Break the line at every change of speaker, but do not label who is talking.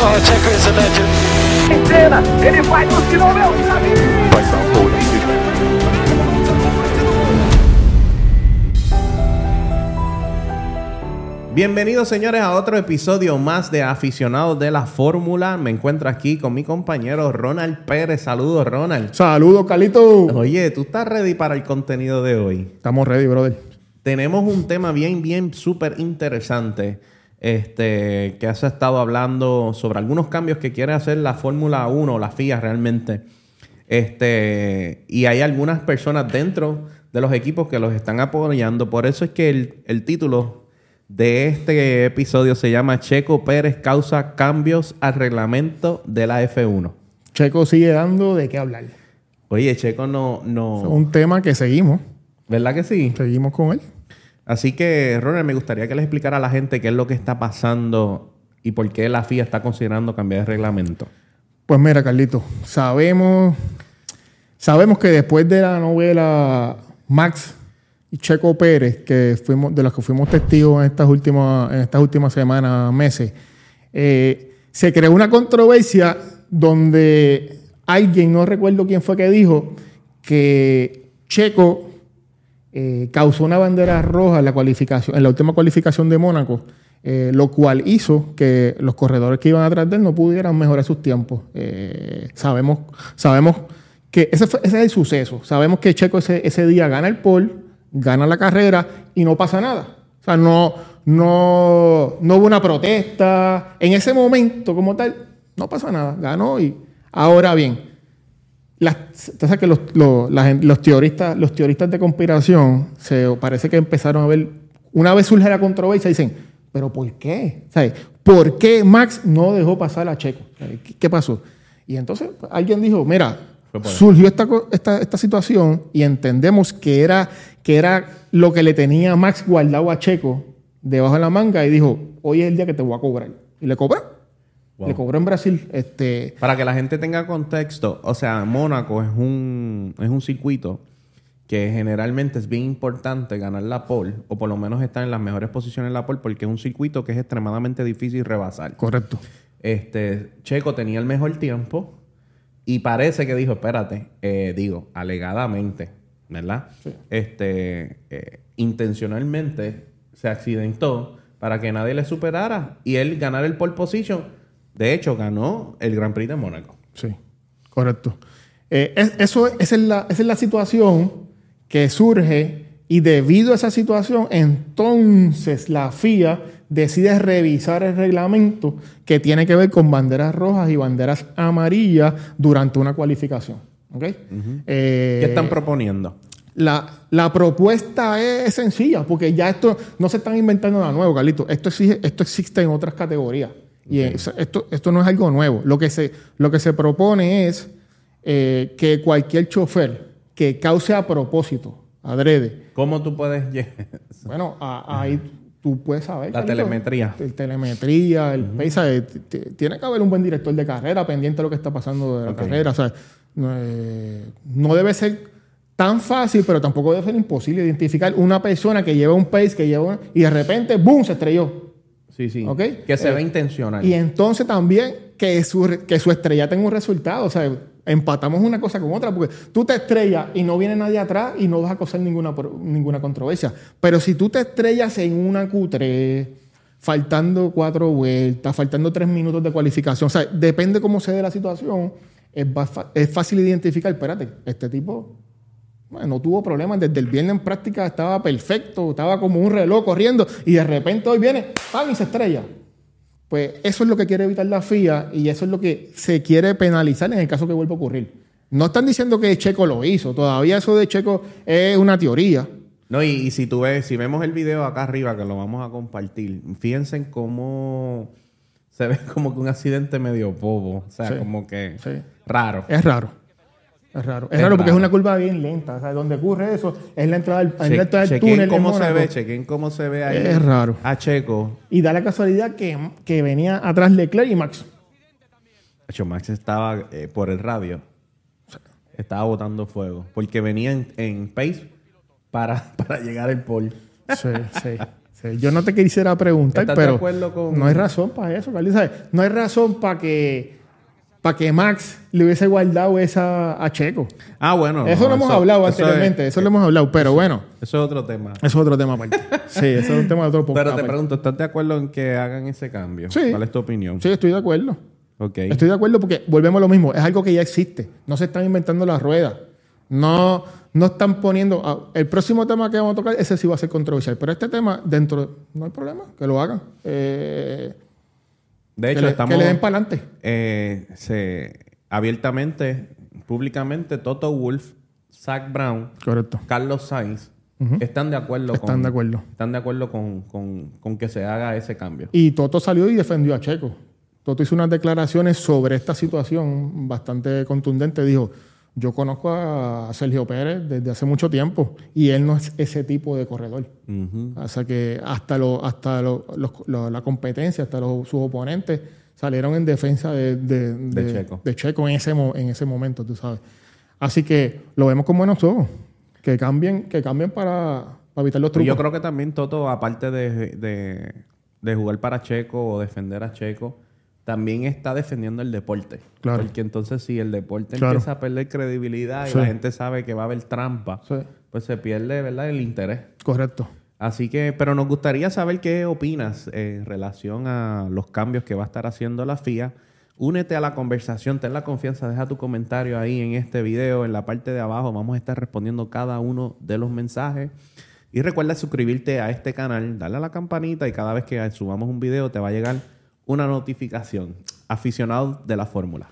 Oh, Checo is a legend.
Cena, ele vai
Vai dar um gol aqui.
Bienvenidos señores a otro episodio más de Aficionados de la Fórmula. Me encuentro aquí con mi compañero Ronald Pérez. Saludos Ronald.
Saludos, Carlito.
Oye, ¿tú estás ready para el contenido de hoy?
Estamos ready, brother.
Tenemos un tema bien, bien súper interesante. Este, que has estado hablando sobre algunos cambios que quiere hacer la Fórmula 1, la FIA realmente. Este, y hay algunas personas dentro de los equipos que los están apoyando. Por eso es que el, el título de este episodio se llama Checo Pérez causa cambios al reglamento de la F1.
Checo sigue dando de qué hablar.
Oye, Checo no,
Es
no,
un tema que seguimos.
¿verdad que sí?
Seguimos con él.
Así que, Ronald, me gustaría que les explicara a la gente qué es lo que está pasando y por qué la FIA está considerando cambiar el reglamento.
Pues mira, Carlito, sabemos, sabemos que después de la novela Max y Checo Pérez, que fuimos, de los que fuimos testigos en estas últimas, en estas últimas semanas, meses, eh, se creó una controversia donde alguien, no recuerdo quién fue que dijo, que Checo eh, causó una bandera roja en la cualificación, en la última cualificación de Mónaco, eh, lo cual hizo que los corredores que iban atrás de él no pudieran mejorar sus tiempos. Eh, sabemos, sabemos que ese, fue- ese es el suceso. Sabemos que Checo ese, ese día gana el pole, gana la carrera y no pasa nada. O sea, no, no, no hubo una protesta. En ese momento, como tal, no pasa nada. Ganó y ahora bien, las, sabes que los, los- teoristas, los teoristas de conspiración se parece que empezaron a ver, una vez surge la controversia, dicen, pero ¿por qué? ¿Sabes? ¿Por qué Max no dejó pasar a Checo? ¿Qué, qué pasó? Y entonces alguien dijo, mira, surgió esta, esta, esta situación y entendemos que era, que era lo que le tenía Max guardado a Checo debajo de la manga y dijo, hoy es el día que te voy a cobrar. Y le cobró.
Wow.
Le cobró en Brasil. Este,
Para que la gente tenga contexto, o sea, Mónaco es un, es un circuito que generalmente es bien importante ganar la pole, o por lo menos estar en las mejores posiciones en la pole, porque es un circuito que es extremadamente difícil rebasar.
correcto.
Este, Checo tenía el mejor tiempo y parece que dijo, espérate, eh, digo, alegadamente, ¿verdad? Este, eh, intencionalmente se accidentó para que nadie le superara y él ganar el pole position. De hecho, ganó el Grand Prix de Mónaco.
Sí, correcto. Eh, es- eso, esa, es la, esa es la situación que surge y debido a esa situación, entonces la FIA decide revisar el reglamento que tiene que ver con banderas rojas y banderas amarillas durante una cualificación. ¿ok? Eh,
¿Qué están proponiendo?
la, la propuesta es sencilla, porque ya esto no se están inventando nada nuevo, Carlito. Esto existe, esto existe en otras categorías. Y es- esto, esto no es algo nuevo. Lo que se, lo que se propone es eh, que cualquier chofer que cause a propósito, adrede,
¿Cómo tú puedes lle-
bueno, a- ahí tú puedes saber.
La telemetría.
El telemetría, el t- Tiene que haber un buen director de carrera pendiente de lo que está pasando de la carrera. O sea, no, eh, no debe ser tan fácil, pero tampoco debe ser imposible identificar una persona que lleva un pace, que lleva y de repente, ¡boom!, se estrelló.
Sí, sí.
Ok.
Que se
Eh,
ve intencional.
Y entonces también que su, que su estrella tenga un resultado. O sea, empatamos una cosa con otra, porque tú te estrellas y no viene nadie atrás y no vas a causar ninguna, ninguna controversia. Pero si tú te estrellas en una Q3, faltando cuatro vueltas, faltando tres minutos de cualificación, o sea, depende cómo se dé la situación, es, es fácil identificar, espérate, este tipo bueno, no tuvo problemas. Desde el viernes en práctica estaba perfecto, estaba como un reloj corriendo y de repente hoy viene, ¡pam! y se estrella. Pues eso es lo que quiere evitar la FIA y eso es lo que se quiere penalizar en el caso que vuelva a ocurrir. No están diciendo que Checo lo hizo, todavía eso de Checo es una teoría.
No, y, y si tú ves, si vemos el video acá arriba, que lo vamos a compartir, fíjense en cómo se ve como que un accidente medio bobo. O sea,
Sí.
como que
Sí.
raro.
Es raro. Es raro. Es,
Es
raro porque
raro.
es una curva bien lenta. O sea, donde ocurre eso es la entrada del,
Che-
la entrada del túnel.
cómo se ve, chequen cómo se ve ahí.
Es raro.
A Checo.
Y da la casualidad que, que venía atrás Leclerc y Max.
De hecho, Max estaba eh, por el radio. Estaba botando fuego. Porque venía en, en pace para, para llegar al pole.
Sí, sí. Sí, yo no te quisiera preguntar,
¿Estás de
pero
acuerdo con-
no hay razón para eso. ¿sabes? No hay razón para que, para que Max le hubiese guardado esa a Checo.
Ah, bueno.
eso
no,
lo hemos hablado
eso
anteriormente,
es-
eso lo hemos hablado, pero bueno,
Eso es otro tema.
eso es otro tema aparte. Sí, eso es un tema de otro podcast.
Pero te pregunto, ¿estás de acuerdo en que hagan ese cambio?
Sí.
¿Cuál es tu opinión?
Sí, estoy de acuerdo.
Ok.
Estoy de acuerdo porque volvemos a lo mismo. Es algo que ya existe. No se están inventando las ruedas. No, no están poniendo. ah, el próximo tema que vamos a tocar, ese sí va a ser controversial. Pero este tema, dentro. No hay problema. Que lo hagan. Eh,
De
que,
hecho,
le,
estamos
que le den para adelante.
eh, se, abiertamente, públicamente, Toto Wolf, Zach Brown,
Correcto.
Carlos Sainz están de acuerdo
Están
con,
de acuerdo.
Están de acuerdo con, con- con que se haga ese cambio.
Y Toto salió y defendió a Checo. Toto hizo unas declaraciones sobre esta situación bastante contundente. Dijo, yo conozco a Sergio Pérez desde hace mucho tiempo y él no es ese tipo de corredor.
Ujú.
O sea que hasta, lo, hasta lo- la competencia, hasta los, sus oponentes salieron en defensa de, de-
De
de-
Checo.
en ese, en ese momento, tú sabes. Así que lo vemos con buenos ojos. Que cambien, que cambien para, para evitar los
Y
trucos.
yo creo que también Toto, aparte de- de jugar para Checo o defender a Checo, también está defendiendo el deporte.
Claro.
Porque entonces si el deporte
Claro.
empieza a perder credibilidad y
Sí.
la gente sabe que va a haber trampa,
Sí.
pues se pierde ¿verdad? el interés.
Correcto.
Así que, pero nos gustaría saber qué opinas en relación a los cambios que va a estar haciendo la FIA. Únete a la conversación, ten la confianza, deja tu comentario ahí en este video, en la parte de abajo. Vamos a estar respondiendo cada uno de los mensajes. Y recuerda suscribirte a este canal, darle a la campanita y cada vez que subamos un video te va a llegar una notificación. Aficionado de la fórmula.